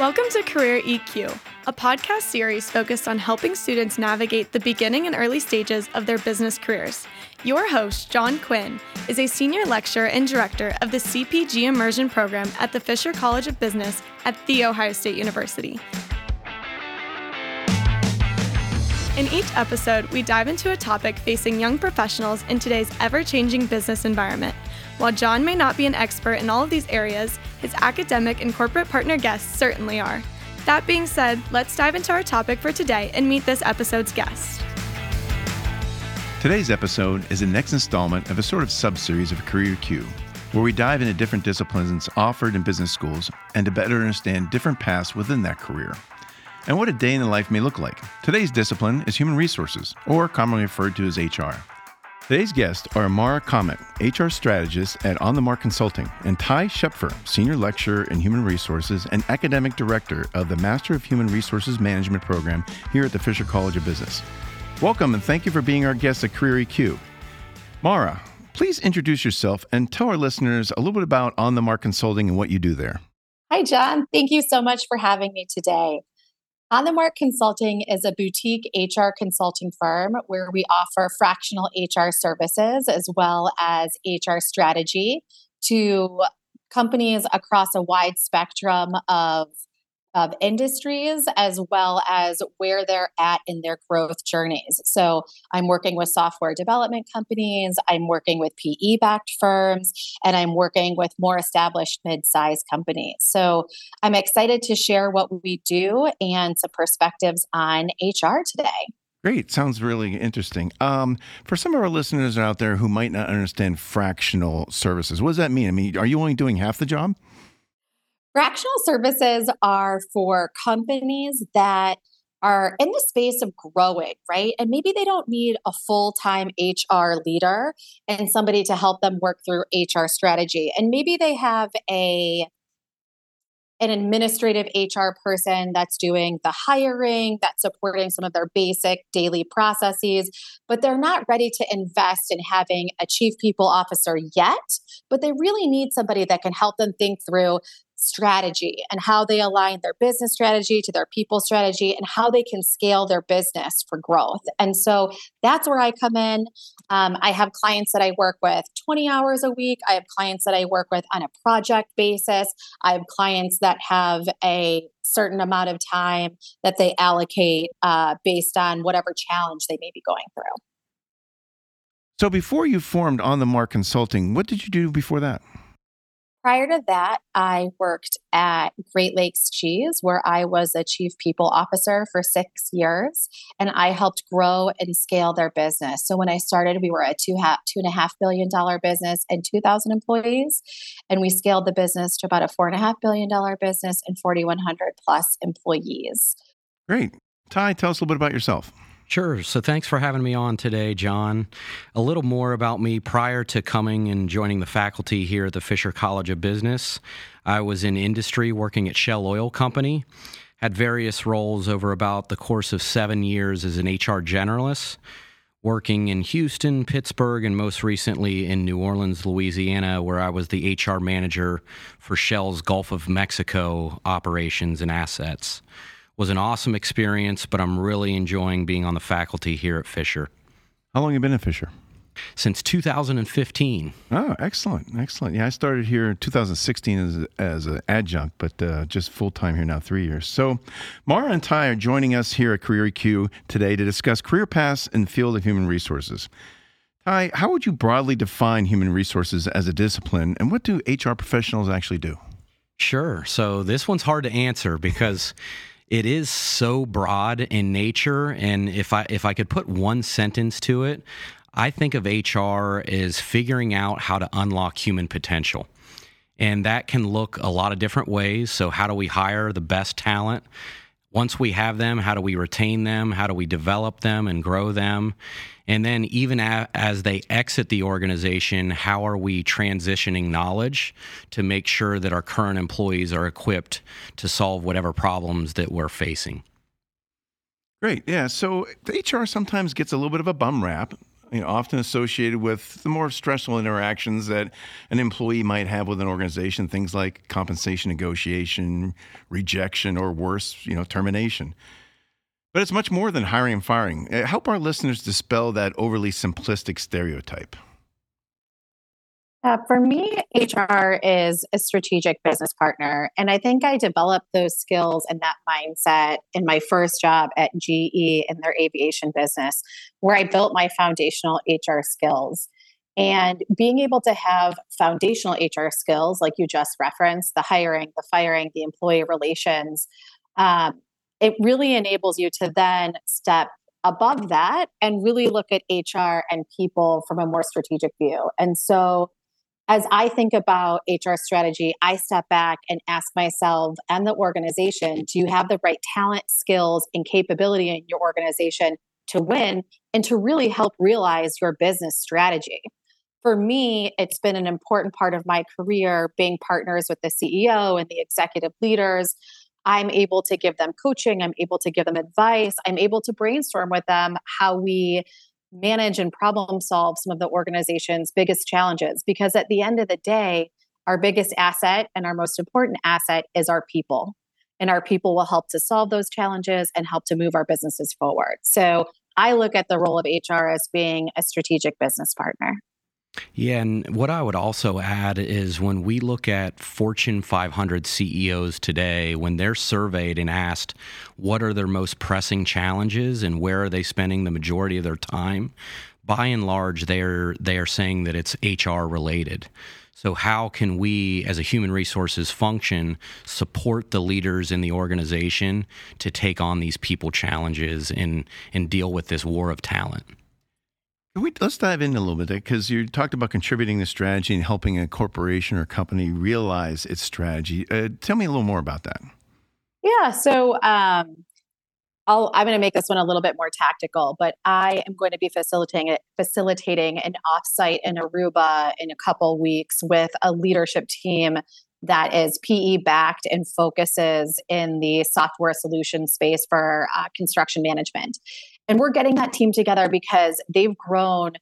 Welcome to Career EQ, a podcast series focused on helping students navigate the beginning and early stages of their business careers. Your host, John Quinn, is a senior lecturer and director of the CPG Immersion Program at the Fisher College of Business at The Ohio State University. In each episode, we dive into a topic facing young professionals in today's ever changing business environment. While John may not be an expert in all of these areas, his academic and corporate partner guests certainly are. That being said, let's dive into our topic for today and meet this episode's guest. Today's episode is the next installment of a sort of sub-series of Career EQ, where we dive into different disciplines offered in business schools and to better understand different paths within that career and what a day in the life may look like. Today's discipline is human resources, or commonly referred to as HR. Today's guests are Mara Kamat, HR strategist at On the Mark Consulting, and Ty Shepfer, senior lecturer in human resources and academic director of the Master of Human Resources Management program here at the Fisher College of Business. Welcome and thank you for being our guest at Career EQ. Mara, please introduce yourself and tell our listeners a little bit about On the Mark Consulting and what you do there. Hi, John. Thank you so much for having me today. On the Mark Consulting is a boutique HR consulting firm where we offer fractional HR services as well as HR strategy to companies across a wide spectrum of of industries as well as where they're at in their growth journeys. So I'm working with software development companies, I'm working with PE backed firms, and I'm working with more established mid sized companies. So I'm excited to share what we do and some perspectives on HR today. Great. Sounds really interesting. Um, for some of our listeners out there who might not understand fractional services, what does that mean? I mean, are you only doing half the job? Fractional services are for companies that are in the space of growing, right? And maybe they don't need a full time HR leader and somebody to help them work through HR strategy. And maybe they have a an administrative HR person that's doing the hiring, that's supporting some of their basic daily processes, but they're not ready to invest in having a chief people officer yet. But they really need somebody that can help them think through strategy and how they align their business strategy to their people strategy and how they can scale their business for growth. And so that's where I come in. Um, I have clients that I work with 20 hours a week. I have clients that I work with on a project basis. I have clients that have a certain amount of time that they allocate uh, based on whatever challenge they may be going through. So before you formed On the Mark Consulting, what did you do before that? Prior to that, I worked at Great Lakes Cheese, where I was a chief people officer for six years, and I helped grow and scale their business. So when I started, we were a two half, two and a half billion dollar business and two thousand employees, and we scaled the business to about a four and a half billion dollar business and forty one hundred plus employees. Great, Ty, tell us a little bit about yourself. Sure. So thanks for having me on today, John. A little more about me prior to coming and joining the faculty here at the Fisher College of Business. I was in industry working at Shell Oil Company, had various roles over about the course of seven years as an HR generalist, working in Houston, Pittsburgh, and most recently in New Orleans, Louisiana, where I was the HR manager for Shell's Gulf of Mexico operations and assets was an awesome experience, but I'm really enjoying being on the faculty here at Fisher. How long have you been at Fisher? Since 2015. Oh, excellent, excellent. Yeah, I started here in 2016 as as an adjunct, but uh, just full time here now, three years. So, Mara and Ty are joining us here at Career EQ today to discuss career paths in the field of human resources. Ty, how would you broadly define human resources as a discipline, and what do HR professionals actually do? Sure. So this one's hard to answer because it is so broad in nature and if i if i could put one sentence to it i think of hr as figuring out how to unlock human potential. And that can look a lot of different ways. So how do we hire the best talent once we have them how do we retain them how do we develop them and grow them and then, even as they exit the organization, how are we transitioning knowledge to make sure that our current employees are equipped to solve whatever problems that we're facing? Great. Yeah. So the HR sometimes gets a little bit of a bum rap. You know, often associated with the more stressful interactions that an employee might have with an organization, things like compensation negotiation, rejection, or worse, you know, termination. But it's much more than hiring and firing. Uh, help our listeners dispel that overly simplistic stereotype. Uh, for me, HR is a strategic business partner. And I think I developed those skills and that mindset in my first job at GE in their aviation business, where I built my foundational HR skills. And being able to have foundational HR skills, like you just referenced, the hiring, the firing, the employee relations, um, it really enables you to then step above that and really look at HR and people from a more strategic view. And so as I think about HR strategy, I step back and ask myself and the organization do you have the right talent, skills, and capability in your organization to win and to really help realize your business strategy? For me, it's been an important part of my career being partners with the CEO and the executive leaders. I'm able to give them coaching, I'm able to give them advice, I'm able to brainstorm with them how we manage and problem solve some of the organization's biggest challenges. Because at the end of the day, our biggest asset and our most important asset is our people. And our people will help to solve those challenges and help to move our businesses forward. So I look at the role of HR as being a strategic business partner. Yeah, and what I would also add is when we look at Fortune 500 CEOs today, when they're surveyed and asked what are their most pressing challenges and where are they spending the majority of their time, by and large, they're they are saying that it's HR related. So, how can we, as a human resources function, support the leaders in the organization to take on these people challenges and and deal with this war of talent? We, let's dive in a little bit because you talked about contributing the strategy and helping a corporation or company realize its strategy. Uh, tell me a little more about that. Yeah, so um, I'll, I'm going to make this one a little bit more tactical, but I am going to be facilitating facilitating an offsite in Aruba in a couple weeks with a leadership team that is PE backed and focuses in the software solution space for uh, construction management. And we're getting that team together because they've grown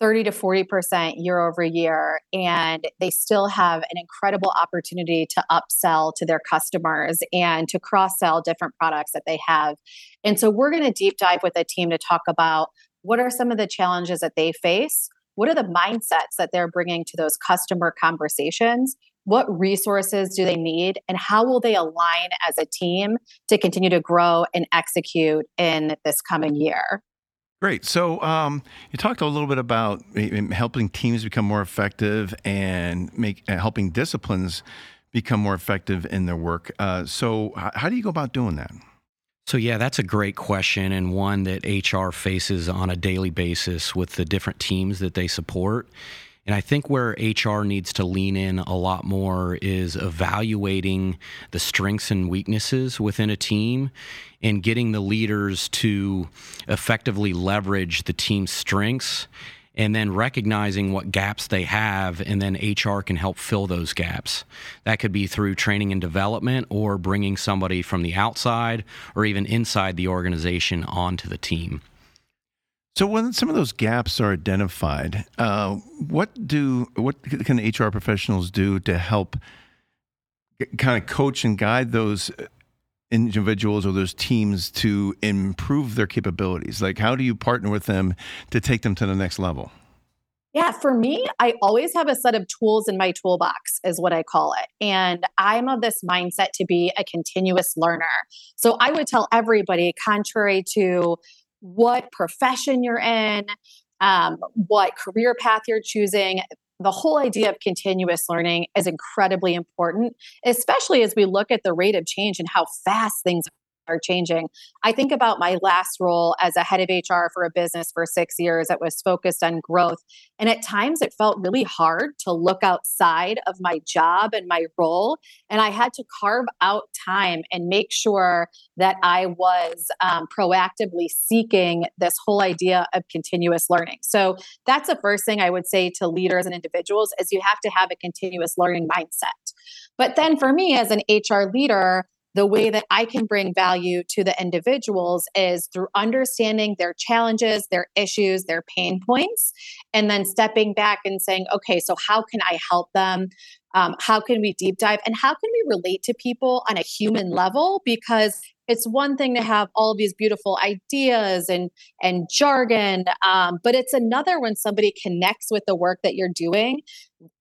30 to 40% year over year. And they still have an incredible opportunity to upsell to their customers and to cross sell different products that they have. And so we're going to deep dive with a team to talk about what are some of the challenges that they face. What are the mindsets that they're bringing to those customer conversations? What resources do they need and how will they align as a team to continue to grow and execute in this coming year Great. So um, you talked a little bit about helping teams become more effective and make uh, helping disciplines become more effective in their work. Uh, so how do you go about doing that? So, yeah, that's a great question and one that HR faces on a daily basis with the different teams that they support. And I think where HR needs to lean in a lot more is evaluating the strengths and weaknesses within a team and getting the leaders to effectively leverage the team's strengths and then recognizing what gaps they have, and then HR can help fill those gaps. That could be through training and development or bringing somebody from the outside or even inside the organization onto the team. So when some of those gaps are identified, uh, what do what can HR professionals do to help kind of coach and guide those individuals or those teams to improve their capabilities? Like, how do you partner with them to take them to the next level? Yeah, for me, I always have a set of tools in my toolbox, is what I call it. And I'm of this mindset to be a continuous learner. So I would tell everybody, contrary to what profession you're in, um, what career path you're choosing. The whole idea of continuous learning is incredibly important, especially as we look at the rate of change and how fast things are changing. I think about my last role as a head of HR for a business for six years that was focused on growth. And at times it felt really hard to look outside of my job and my role. And I had to carve out time and make sure that I was um, proactively seeking this whole idea of continuous learning. So that's the first thing I would say to leaders and individuals is you have to have a continuous learning mindset. But then for me as an HR leader, the way that I can bring value to the individuals is through understanding their challenges, their issues, their pain points, and then stepping back and saying, okay, so how can I help them? Um, how can we deep dive? And how can we relate to people on a human level? Because it's one thing to have all these beautiful ideas and and jargon um, but it's another when somebody connects with the work that you're doing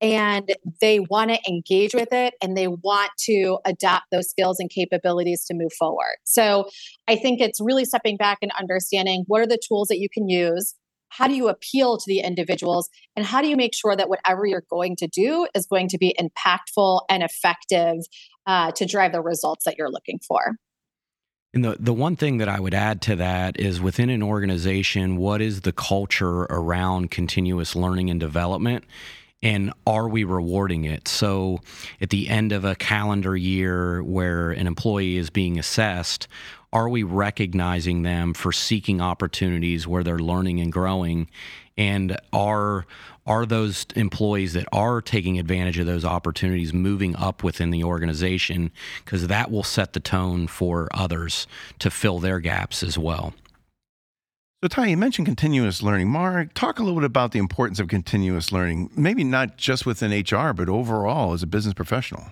and they want to engage with it and they want to adopt those skills and capabilities to move forward. So i think it's really stepping back and understanding what are the tools that you can use how do you appeal to the individuals and how do you make sure that whatever you're going to do is going to be impactful and effective uh, to drive the results that you're looking for and the, the one thing that I would add to that is within an organization, what is the culture around continuous learning and development? And are we rewarding it? So, at the end of a calendar year where an employee is being assessed, are we recognizing them for seeking opportunities where they're learning and growing? And are are those employees that are taking advantage of those opportunities moving up within the organization because that will set the tone for others to fill their gaps as well. So, Ty, you mentioned continuous learning. Mara, talk a little bit about the importance of continuous learning, maybe not just within HR, but overall as a business professional.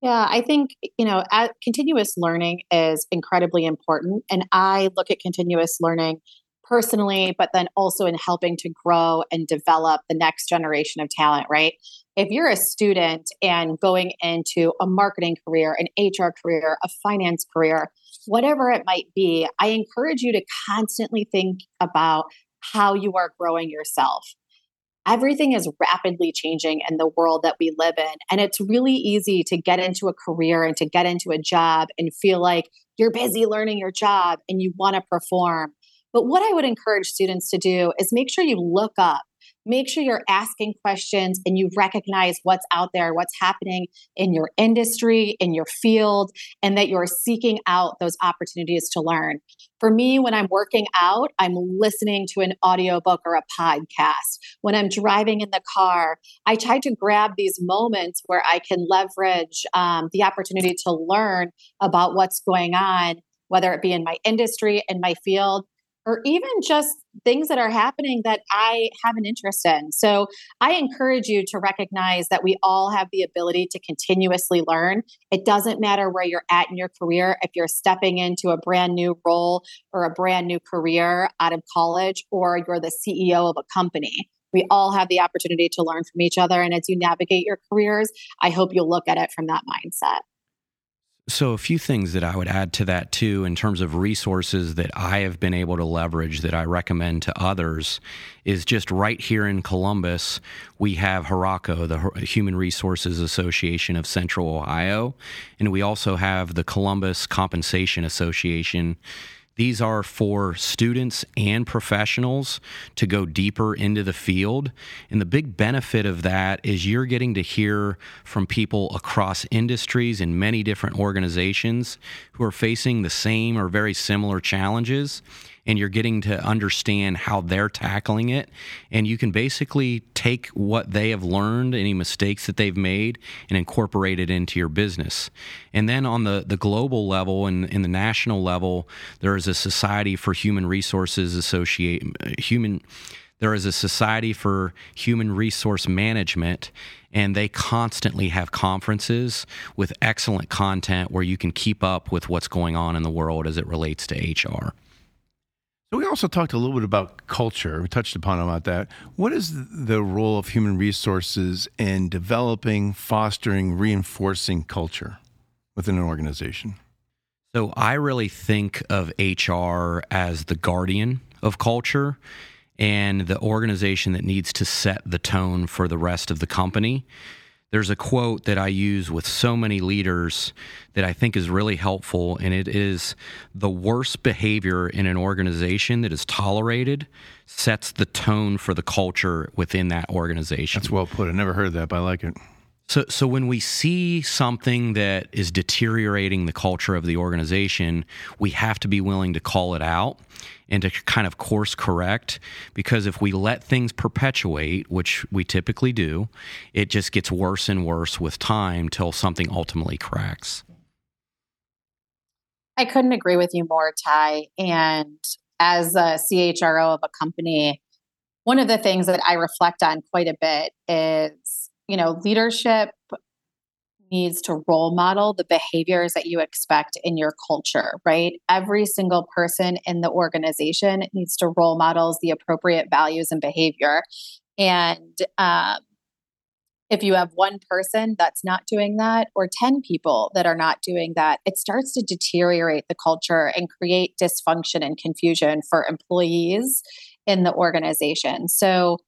Yeah, I think, you know, continuous learning is incredibly important. And I look at continuous learning personally, but then also in helping to grow and develop the next generation of talent, right? If you're a student and going into a marketing career, an HR career, a finance career, whatever it might be, I encourage you to constantly think about how you are growing yourself. Everything is rapidly changing in the world that we live in. And it's really easy to get into a career and to get into a job and feel like you're busy learning your job and you want to perform. But what I would encourage students to do is make sure you look up, make sure you're asking questions and you recognize what's out there, what's happening in your industry, in your field, and that you're seeking out those opportunities to learn. For me, when I'm working out, I'm listening to an audiobook or a podcast. When I'm driving in the car, I try to grab these moments where I can leverage um, the opportunity to learn about what's going on, whether it be in my industry, in my field, or even just things that are happening that I have an interest in. So I encourage you to recognize that we all have the ability to continuously learn. It doesn't matter where you're at in your career, if you're stepping into a brand new role or a brand new career out of college, or you're the CEO of a company. We all have the opportunity to learn from each other. And as you navigate your careers, I hope you'll look at it from that mindset. So, a few things that I would add to that too, in terms of resources that I have been able to leverage that I recommend to others, is just right here in Columbus, we have HRACO, the Human Resources Association of Central Ohio, and we also have the Columbus Compensation Association these are for students and professionals to go deeper into the field. And the big benefit of that is you're getting to hear from people across industries and many different organizations who are facing the same or very similar challenges and you're getting to understand how they're tackling it. And you can basically take what they have learned, any mistakes that they've made, and incorporate it into your business. And then on the, the global level and in the national level, there is a Society for Human Resources Associate Human there is a Society for Human Resource Management, and they constantly have conferences with excellent content where you can keep up with what's going on in the world as it relates to HR. So we also talked a little bit about culture. We touched upon about that. What is the role of human resources in developing, fostering, reinforcing culture within an organization? So I really think of HR as the guardian of culture and the organization that needs to set the tone for the rest of the company. There's a quote that I use with so many leaders that I think is really helpful, and it is the worst behavior in an organization that is tolerated sets the tone for the culture within that organization. That's well put. I never heard that, but I like it. So, so when we see something that is deteriorating the culture of the organization, we have to be willing to call it out and to kind of course correct. Because if we let things perpetuate, which we typically do, it just gets worse and worse with time till something ultimately cracks. I couldn't agree with you more, Ty. And as a CHRO of a company, one of the things that I reflect on quite a bit is, you know, leadership needs to role model the behaviors that you expect in your culture, right? Every single person in the organization needs to role models the appropriate values and behavior. And um, if you have one person that's not doing that, or 10 people that are not doing that, it starts to deteriorate the culture and create dysfunction and confusion for employees in the organization. So,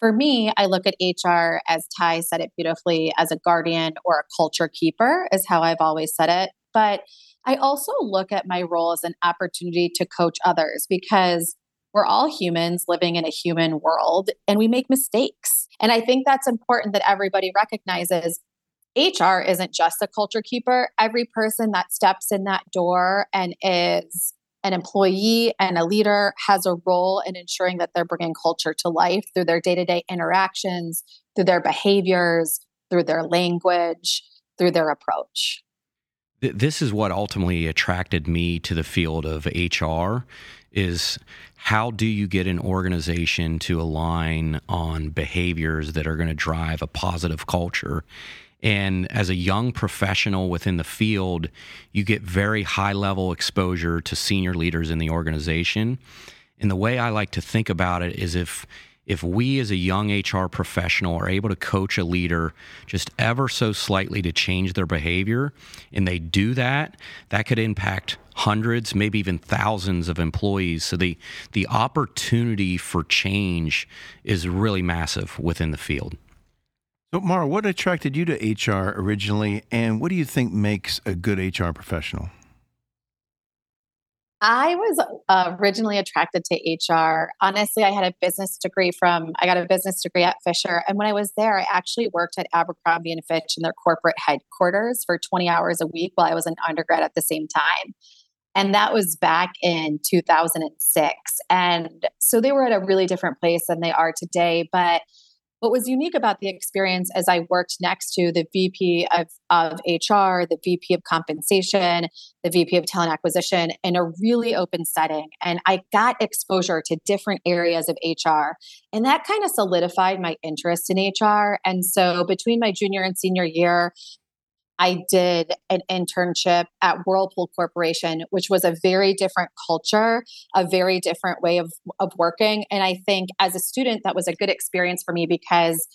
for me, I look at HR, as Ty said it beautifully, as a guardian or a culture keeper, is how I've always said it. But I also look at my role as an opportunity to coach others because we're all humans living in a human world and we make mistakes. And I think that's important that everybody recognizes HR isn't just a culture keeper. Every person that steps in that door and is an employee and a leader has a role in ensuring that they're bringing culture to life through their day to day interactions, through their behaviors, through their language, through their approach. This is what ultimately attracted me to the field of HR is how do you get an organization to align on behaviors that are going to drive a positive culture and as a young professional within the field, you get very high level exposure to senior leaders in the organization. And the way I like to think about it is if if we as a young HR professional are able to coach a leader just ever so slightly to change their behavior and they do that, that could impact hundreds, maybe even thousands of employees. So the the opportunity for change is really massive within the field. So, Mara, what attracted you to HR originally, and what do you think makes a good HR professional? I was uh, originally attracted to HR. Honestly, I had a business degree from, I got a business degree at Fisher. And when I was there, I actually worked at Abercrombie and Fitch in their corporate headquarters for 20 hours a week while I was an undergrad at the same time. And that was back in 2006. And so they were at a really different place than they are today. But what was unique about the experience as I worked next to the VP of, of HR, the VP of compensation, the VP of talent acquisition in a really open setting. And I got exposure to different areas of HR. And that kind of solidified my interest in HR. And so between my junior and senior year, I did an internship at Whirlpool Corporation, which was a very different culture, a very different way of, of working. And I think as a student, that was a good experience for me because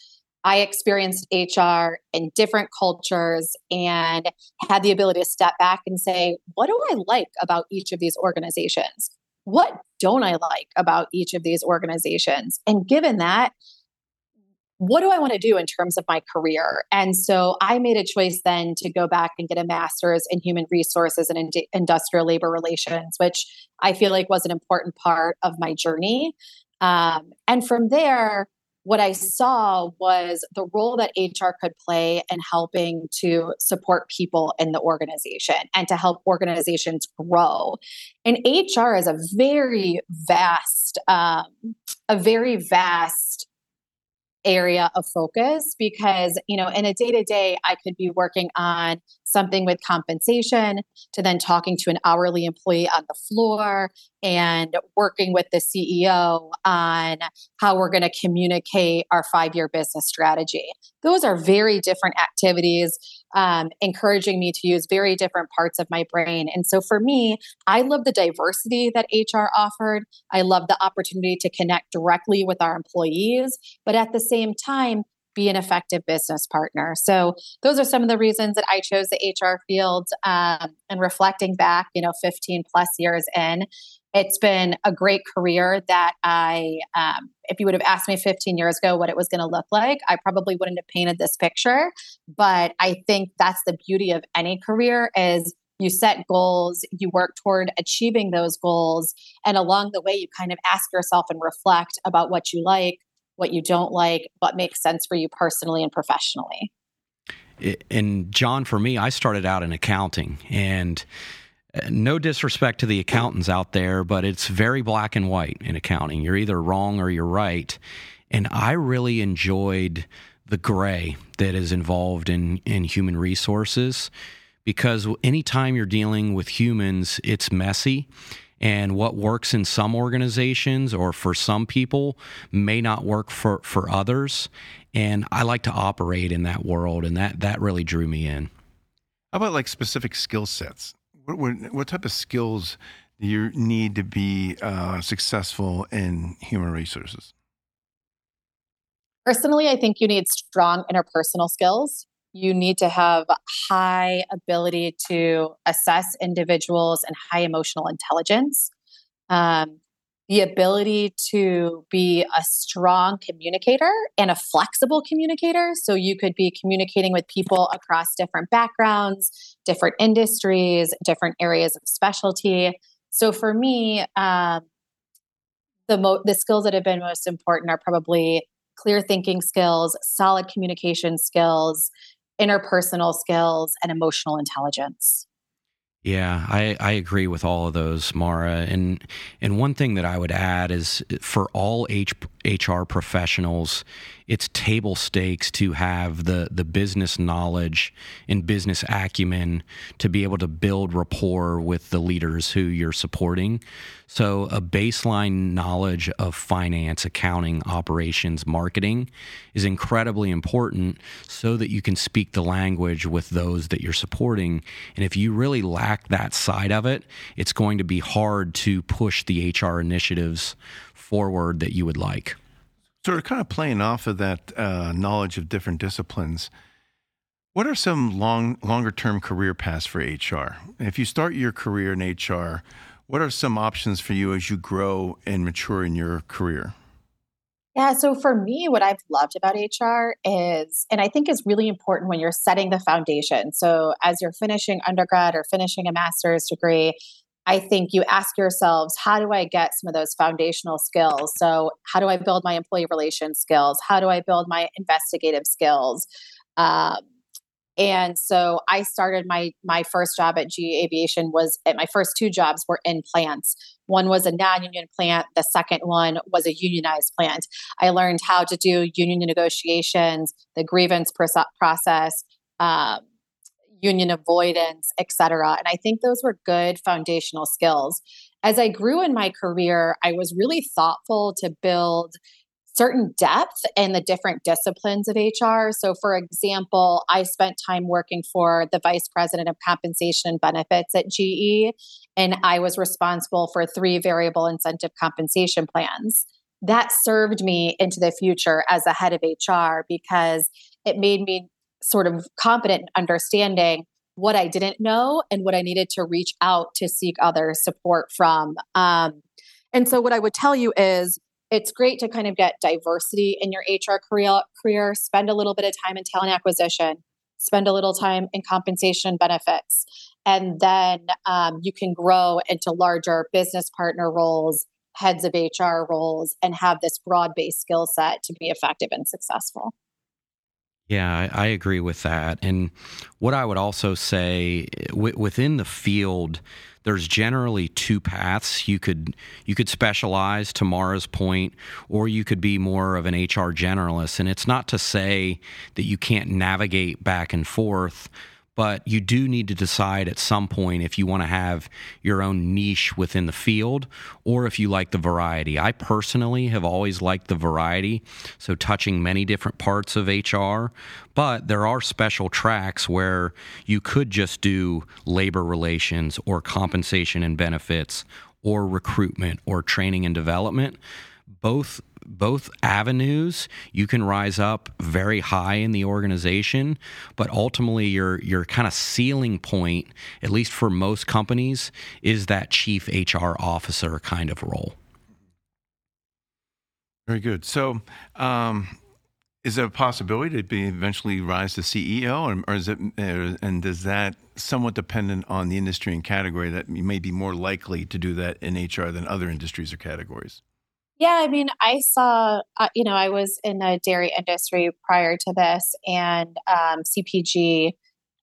I experienced HR in different cultures and had the ability to step back and say, what do I like about each of these organizations? What don't I like about each of these organizations? And given that, what do I want to do in terms of my career? And so I made a choice then to go back and get a master's in human resources and in industrial labor relations, which I feel like was an important part of my journey. Um, and from there, what I saw was the role that HR could play in helping to support people in the organization and to help organizations grow. And HR is a very vast, um, a very vast area of focus because you know in a day to day i could be working on something with compensation to then talking to an hourly employee on the floor and working with the CEO on how we're going to communicate our five year business strategy. Those are very different activities, um, encouraging me to use very different parts of my brain. And so for me, I love the diversity that HR offered. I love the opportunity to connect directly with our employees, but at the same time, be an effective business partner. So those are some of the reasons that I chose the HR field. Um, and reflecting back, you know, 15 plus years in, it's been a great career that I, um, if you would have asked me 15 years ago what it was going to look like, I probably wouldn't have painted this picture. But I think that's the beauty of any career is you set goals, you work toward achieving those goals, and along the way, you kind of ask yourself and reflect about what you like, what you don't like, what makes sense for you personally and professionally. And John, for me, I started out in accounting and no disrespect to the accountants out there, but it's very black and white in accounting. You're either wrong or you're right. And I really enjoyed the gray that is involved in, in human resources because anytime you're dealing with humans, it's messy. And what works in some organizations or for some people may not work for, for others. And I like to operate in that world, and that, that really drew me in. How about like specific skill sets? What, what, type of skills do you need to be uh, successful in human resources? Personally, I think you need strong interpersonal skills you need to have high ability to assess individuals and high emotional intelligence um, the ability to be a strong communicator and a flexible communicator so you could be communicating with people across different backgrounds different industries different areas of specialty so for me um, the mo- the skills that have been most important are probably clear thinking skills solid communication skills interpersonal skills, and emotional intelligence. Yeah, I, I agree with all of those, Mara. And and one thing that I would add is for all H, HR professionals, it's table stakes to have the the business knowledge and business acumen to be able to build rapport with the leaders who you're supporting. So a baseline knowledge of finance, accounting, operations, marketing is incredibly important so that you can speak the language with those that you're supporting. And if you really lack that side of it, it's going to be hard to push the HR initiatives forward that you would like. Of kind of playing off of that uh, knowledge of different disciplines. What are some long, longer term career paths for HR? If you start your career in HR, what are some options for you as you grow and mature in your career? Yeah, so for me, what I've loved about HR is, and I think is really important when you're setting the foundation. So as you're finishing undergrad or finishing a master's degree, I think you ask yourselves, how do I get some of those foundational skills? So, how do I build my employee relations skills? How do I build my investigative skills? Um, and so I started my my first job at GE Aviation was at my first two jobs were in plants. One was a non-union plant, the second one was a unionized plant. I learned how to do union negotiations, the grievance process, um, union avoidance, etc. And I think those were good foundational skills. As I grew in my career, I was really thoughtful to build certain depth in the different disciplines of HR. So, for example, I spent time working for the vice president of compensation and benefits at GE, and I was responsible for three variable incentive compensation plans. That served me into the future as a head of HR because it made me sort of competent in understanding what I didn't know and what I needed to reach out to seek other support from. Um, and so, what I would tell you is it's great to kind of get diversity in your HR career, career, spend a little bit of time in talent acquisition, spend a little time in compensation benefits, and then um, you can grow into larger business partner roles, heads of HR roles, and have this broad based skill set to be effective and successful. Yeah, I, I, agree with that. And what I would also say w- within the field, there's generally two paths. You could you could specialize to Mara's point, or you could be more of an HR generalist. And it's not to say that you can't navigate back and forth but you do need to decide at some point if you want to have your own niche within the field or if you like the variety. I personally have always liked the variety, so touching many different parts of HR, but there are special tracks where you could just do labor relations or compensation and benefits or recruitment or training and development. Both both avenues, you can rise up very high in the organization, but ultimately your your kind of ceiling point, at least for most companies, is that chief HR officer kind of role. Very good. So, um, is there a possibility to be eventually rise to CEO, or, or is it, and does that somewhat dependent on the industry and category that you may be more likely to do that in HR than other industries or categories? Yeah, I mean, I saw, uh, you know, I was in the dairy industry prior to this and um, CPG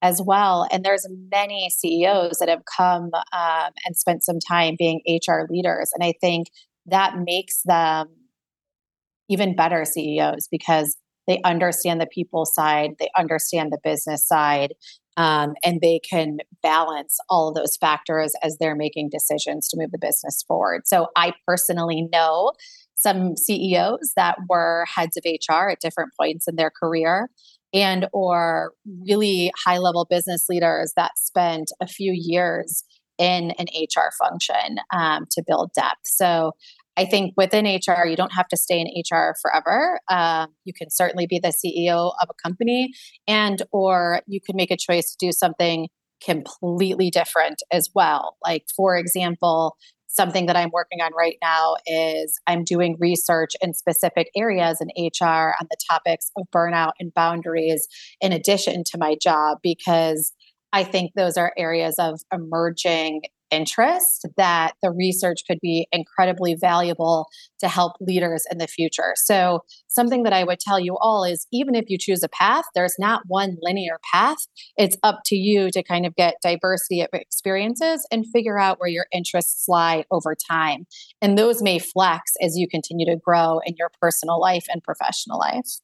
as well. And there's many CEOs that have come um, and spent some time being HR leaders. And I think that makes them even better CEOs because they understand the people side, they understand the business side, Um, and they can balance all of those factors as they're making decisions to move the business forward. So I personally know some CEOs that were heads of HR at different points in their career and or really high level business leaders that spent a few years in an HR function um, to build depth. So I think within HR, you don't have to stay in HR forever. Um, you can certainly be the CEO of a company, and or you can make a choice to do something completely different as well. Like for example, something that I'm working on right now is I'm doing research in specific areas in HR on the topics of burnout and boundaries in addition to my job because I think those are areas of emerging interest that the research could be incredibly valuable to help leaders in the future. So, something that I would tell you all is even if you choose a path, there's not one linear path. It's up to you to kind of get diversity of experiences and figure out where your interests lie over time. And those may flex as you continue to grow in your personal life and professional life.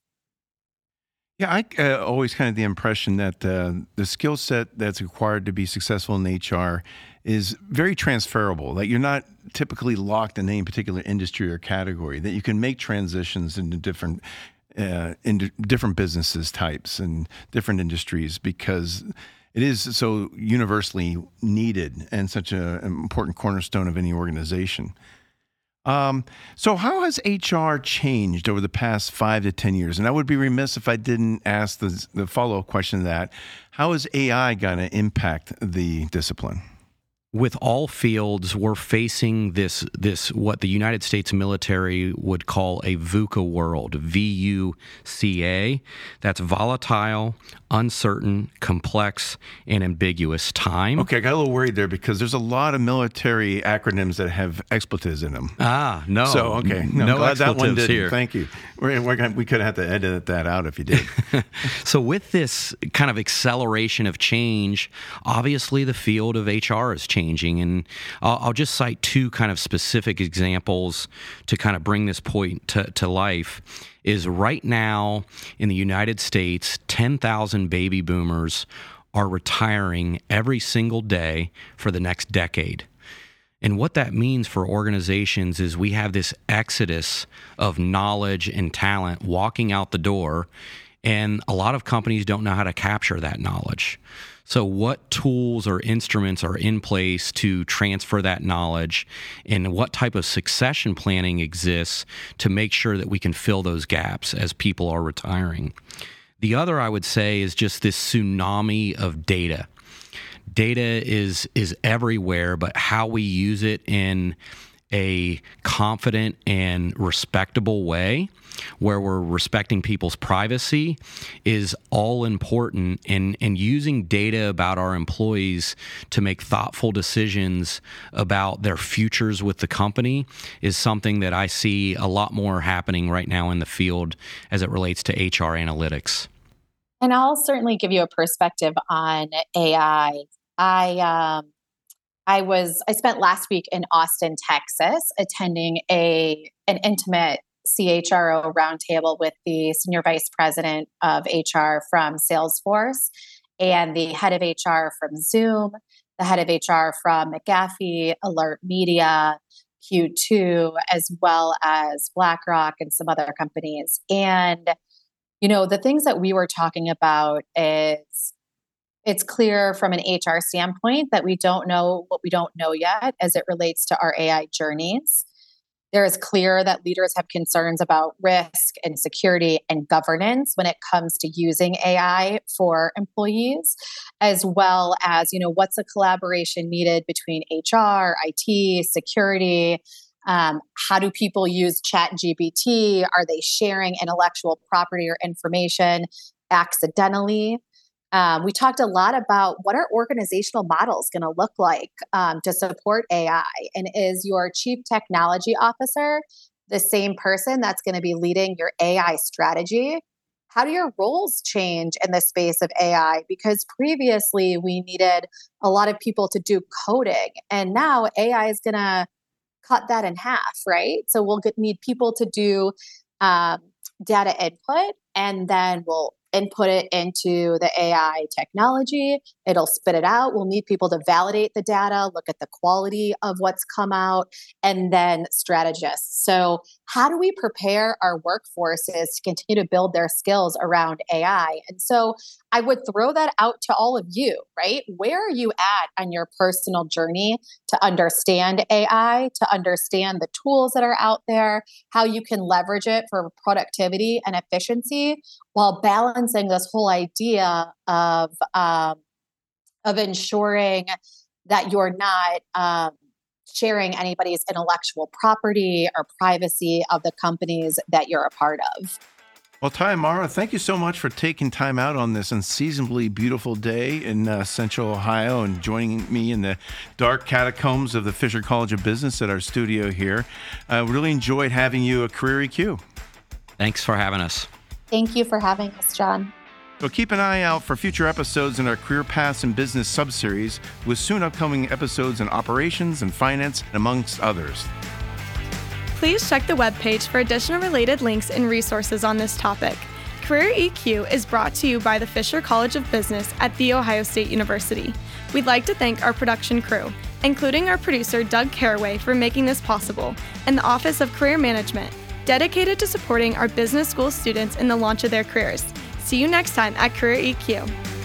Yeah, I uh, always kind of the impression that uh, the skill set that's required to be successful in HR is very transferable. That you're not typically locked in any particular industry or category. That you can make transitions into different uh, different businesses types and different industries because it is so universally needed and such an important cornerstone of any organization. Um, so, how has HR changed over the past five to 10 years? And I would be remiss if I didn't ask the, the follow up question to that. How is AI going to impact the discipline? With all fields, we're facing this this what the United States military would call a VUCA world, V U C A. That's volatile, uncertain, complex, and ambiguous time. Okay, I got a little worried there because there's a lot of military acronyms that have expletives in them. Ah, no. So okay, no, no expletives that one did here. Thank you. We're, we're gonna, we could have to edit that out if you did. so with this kind of acceleration of change, obviously the field of HR is changing, and I'll, I'll just cite two kind of specific examples to kind of bring this point to, to life. Is right now in the United States, 10,000 baby boomers are retiring every single day for the next decade. And what that means for organizations is we have this exodus of knowledge and talent walking out the door, and a lot of companies don't know how to capture that knowledge. So, what tools or instruments are in place to transfer that knowledge, and what type of succession planning exists to make sure that we can fill those gaps as people are retiring? The other, I would say, is just this tsunami of data. Data is is everywhere, but how we use it in a confident and respectable way where we're respecting people's privacy is all important and and using data about our employees to make thoughtful decisions about their futures with the company is something that I see a lot more happening right now in the field as it relates to HR analytics. And I'll certainly give you a perspective on AI. I um, I was I spent last week in Austin, Texas, attending a an intimate CHRO roundtable with the senior vice president of HR from Salesforce and the head of HR from Zoom, the head of HR from McAfee, Alert Media, Q2, as well as BlackRock and some other companies. And, you know, the things that we were talking about is it's clear from an HR standpoint that we don't know what we don't know yet as it relates to our AI journeys. There is clear that leaders have concerns about risk and security and governance when it comes to using AI for employees, as well as, you know, what's the collaboration needed between HR, IT, security, um, how do people use chat gpt are they sharing intellectual property or information accidentally um, we talked a lot about what are organizational models going to look like um, to support AI. And is your chief technology officer the same person that's going to be leading your AI strategy? How do your roles change in the space of AI? Because previously we needed a lot of people to do coding, and now AI is going to cut that in half, right? So we'll get, need people to do um, data input and then we'll input it into the AI technology. It'll spit it out. We'll need people to validate the data, look at the quality of what's come out, and then strategists. So, how do we prepare our workforces to continue to build their skills around AI? And so, I would throw that out to all of you, right? Where are you at on your personal journey to understand AI, to understand the tools that are out there, how you can leverage it for productivity and efficiency while balancing this whole idea of um, of ensuring that you're not um, sharing anybody's intellectual property or privacy of the companies that you're a part of. Well, Ty and Mara, thank you so much for taking time out on this unseasonably beautiful day in uh, Central Ohio and joining me in the dark catacombs of the Fisher College of Business at our studio here. I uh, really enjoyed having you at Career EQ. Thanks for having us. Thank you for having us, John. So keep an eye out for future episodes in our Career Paths and Business subseries, with soon upcoming episodes in operations and finance, amongst others. Please check the webpage for additional related links and resources on this topic. Career EQ is brought to you by the Fisher College of Business at The Ohio State University. We'd like to thank our production crew, including our producer Doug Caraway, for making this possible, and the Office of Career Management, dedicated to supporting our business school students in the launch of their careers. See you next time at Career EQ.